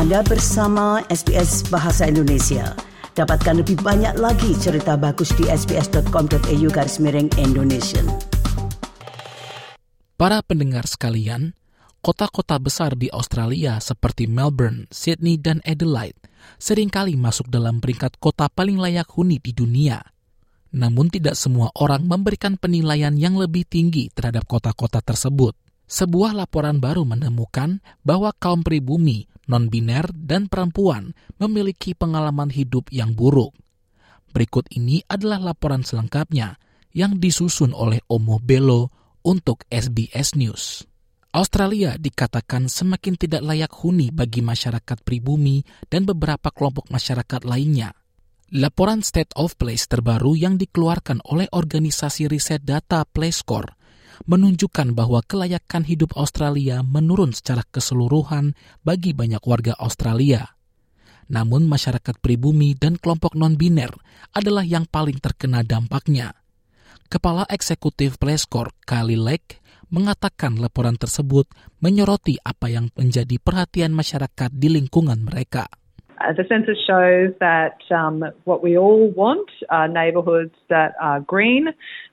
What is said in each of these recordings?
Anda bersama SBS Bahasa Indonesia. Dapatkan lebih banyak lagi cerita bagus di sbs.com.au garis miring Indonesia. Para pendengar sekalian, kota-kota besar di Australia seperti Melbourne, Sydney, dan Adelaide sering kali masuk dalam peringkat kota paling layak huni di dunia. Namun tidak semua orang memberikan penilaian yang lebih tinggi terhadap kota-kota tersebut. Sebuah laporan baru menemukan bahwa kaum pribumi, non-biner, dan perempuan memiliki pengalaman hidup yang buruk. Berikut ini adalah laporan selengkapnya yang disusun oleh Omo Belo untuk SBS News. Australia dikatakan semakin tidak layak huni bagi masyarakat pribumi dan beberapa kelompok masyarakat lainnya. Laporan State of Place terbaru yang dikeluarkan oleh organisasi riset data PlayScore menunjukkan bahwa kelayakan hidup Australia menurun secara keseluruhan bagi banyak warga Australia. Namun masyarakat pribumi dan kelompok non-biner adalah yang paling terkena dampaknya. Kepala Eksekutif PlayScore, Kali Lake, mengatakan laporan tersebut menyoroti apa yang menjadi perhatian masyarakat di lingkungan mereka. Uh, the census shows that um, what we all want are neighbourhoods that are green,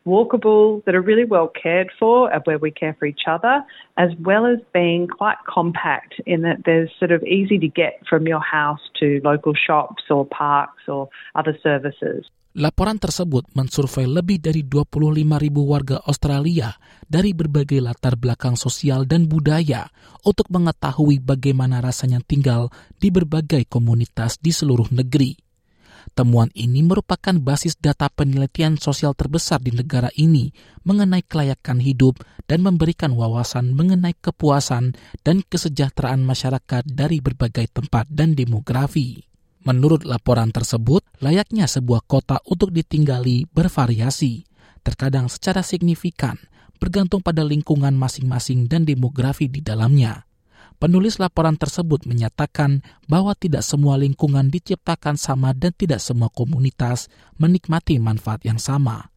walkable, that are really well cared for, where we care for each other, as well as being quite compact in that there's sort of easy to get from your house to local shops or parks or other services. Laporan tersebut mensurvei lebih dari 25 ribu warga Australia dari berbagai latar belakang sosial dan budaya untuk mengetahui bagaimana rasanya tinggal di berbagai komunitas di seluruh negeri. Temuan ini merupakan basis data penelitian sosial terbesar di negara ini mengenai kelayakan hidup dan memberikan wawasan mengenai kepuasan dan kesejahteraan masyarakat dari berbagai tempat dan demografi. Menurut laporan tersebut, layaknya sebuah kota untuk ditinggali bervariasi, terkadang secara signifikan, bergantung pada lingkungan masing-masing dan demografi di dalamnya. Penulis laporan tersebut menyatakan bahwa tidak semua lingkungan diciptakan sama dan tidak semua komunitas menikmati manfaat yang sama.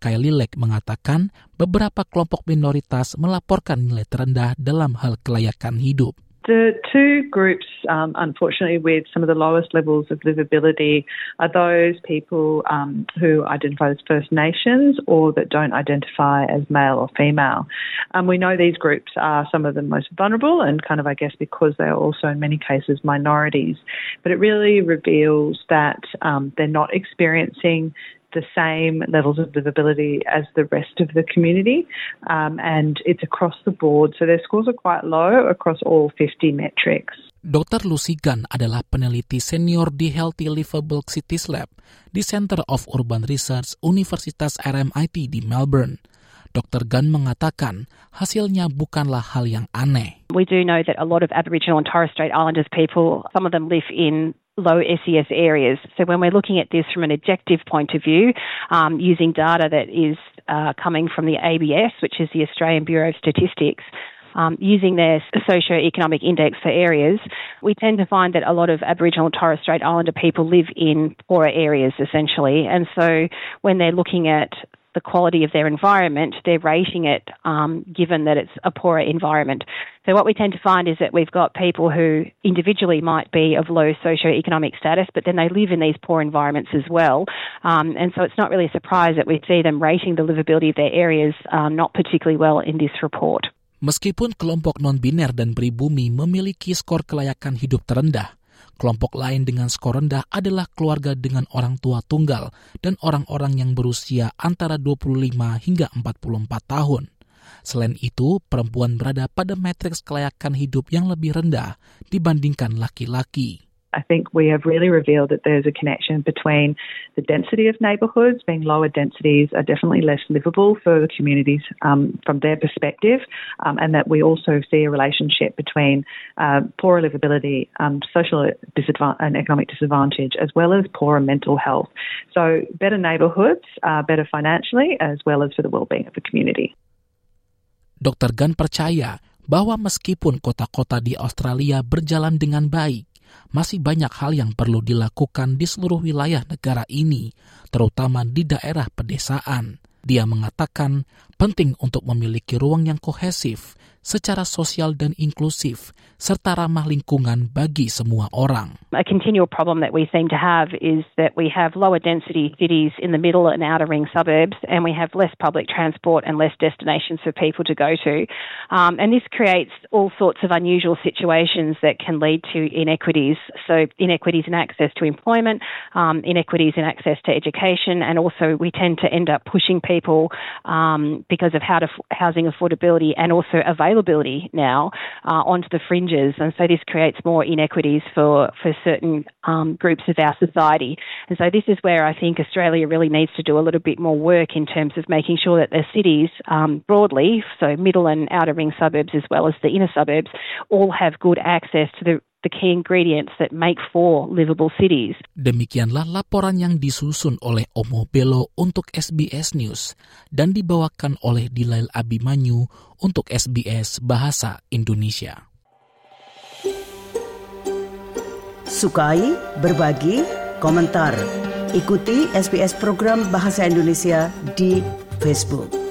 Kylie Lake mengatakan beberapa kelompok minoritas melaporkan nilai terendah dalam hal kelayakan hidup. The two groups, um, unfortunately, with some of the lowest levels of livability are those people um, who identify as First Nations or that don't identify as male or female. Um, we know these groups are some of the most vulnerable and kind of, I guess, because they are also in many cases minorities. But it really reveals that um, they're not experiencing the same levels of livability as the rest of the community, um, and it's across the board. So their scores are quite low across all 50 metrics. Dr. Lucy Gunn adalah peneliti senior di Healthy Livable Cities Lab di Center of Urban Research Universitas RMIT di Melbourne. Dr. Gunn mengatakan hasilnya bukanlah hal yang aneh. We do know that a lot of Aboriginal and Torres Strait Islanders people, some of them live in low SES areas. So when we're looking at this from an objective point of view, um, using data that is uh, coming from the ABS, which is the Australian Bureau of Statistics, um, using their socio-economic index for areas, we tend to find that a lot of Aboriginal and Torres Strait Islander people live in poorer areas essentially. And so when they're looking at the quality of their environment, they're rating it um, given that it's a poorer environment. So what we tend to find is that we've got people who individually might be of low socio-economic status, but then they live in these poor environments as well. Um, and so it's not really a surprise that we see them rating the livability of their areas um, not particularly well in this report. Meskipun kelompok non-biner dan pribumi memiliki skor kelayakan hidup terendah, Kelompok lain dengan skor rendah adalah keluarga dengan orang tua tunggal dan orang-orang yang berusia antara 25 hingga 44 tahun. Selain itu, perempuan berada pada matriks kelayakan hidup yang lebih rendah dibandingkan laki-laki. I think we have really revealed that there's a connection between the density of neighbourhoods, being lower densities are definitely less livable for the communities um, from their perspective, um, and that we also see a relationship between uh, poorer livability, um, social disadvantage, and economic disadvantage, as well as poorer mental health. So, better neighbourhoods are better financially as well as for the well-being of the community. Dr. Gunn percaya bahwa meskipun kota-kota di Australia berjalan dengan baik, masih banyak hal yang perlu dilakukan di seluruh wilayah negara ini, terutama di daerah pedesaan. Dia mengatakan penting untuk memiliki ruang yang kohesif secara sosial dan inklusif, serta ramah lingkungan bagi semua orang. A continual problem that we seem to have is that we have lower density cities in the middle and outer ring suburbs, and we have less public transport and less destinations for people to go to. Um, and this creates all sorts of unusual situations that can lead to inequities. So, inequities in access to employment, um, inequities in access to education, and also we tend to end up pushing people um, because of how to, housing affordability and also availability now uh, onto the fringes. And so this creates more inequities for, for certain um, groups of our society. And so this is where I think Australia really needs to do a little bit more work in terms of making sure that the cities um, broadly, so middle and outer ring suburbs as well as the inner suburbs, all have good access to the the key ingredients that make for livable cities. Demikianlah laporan yang disusun oleh Omo Belo untuk SBS News dan dibawakan oleh Dilail Abimanyu untuk SBS Bahasa Indonesia. Sukai, berbagi, komentar. Ikuti SBS program Bahasa Indonesia di Facebook.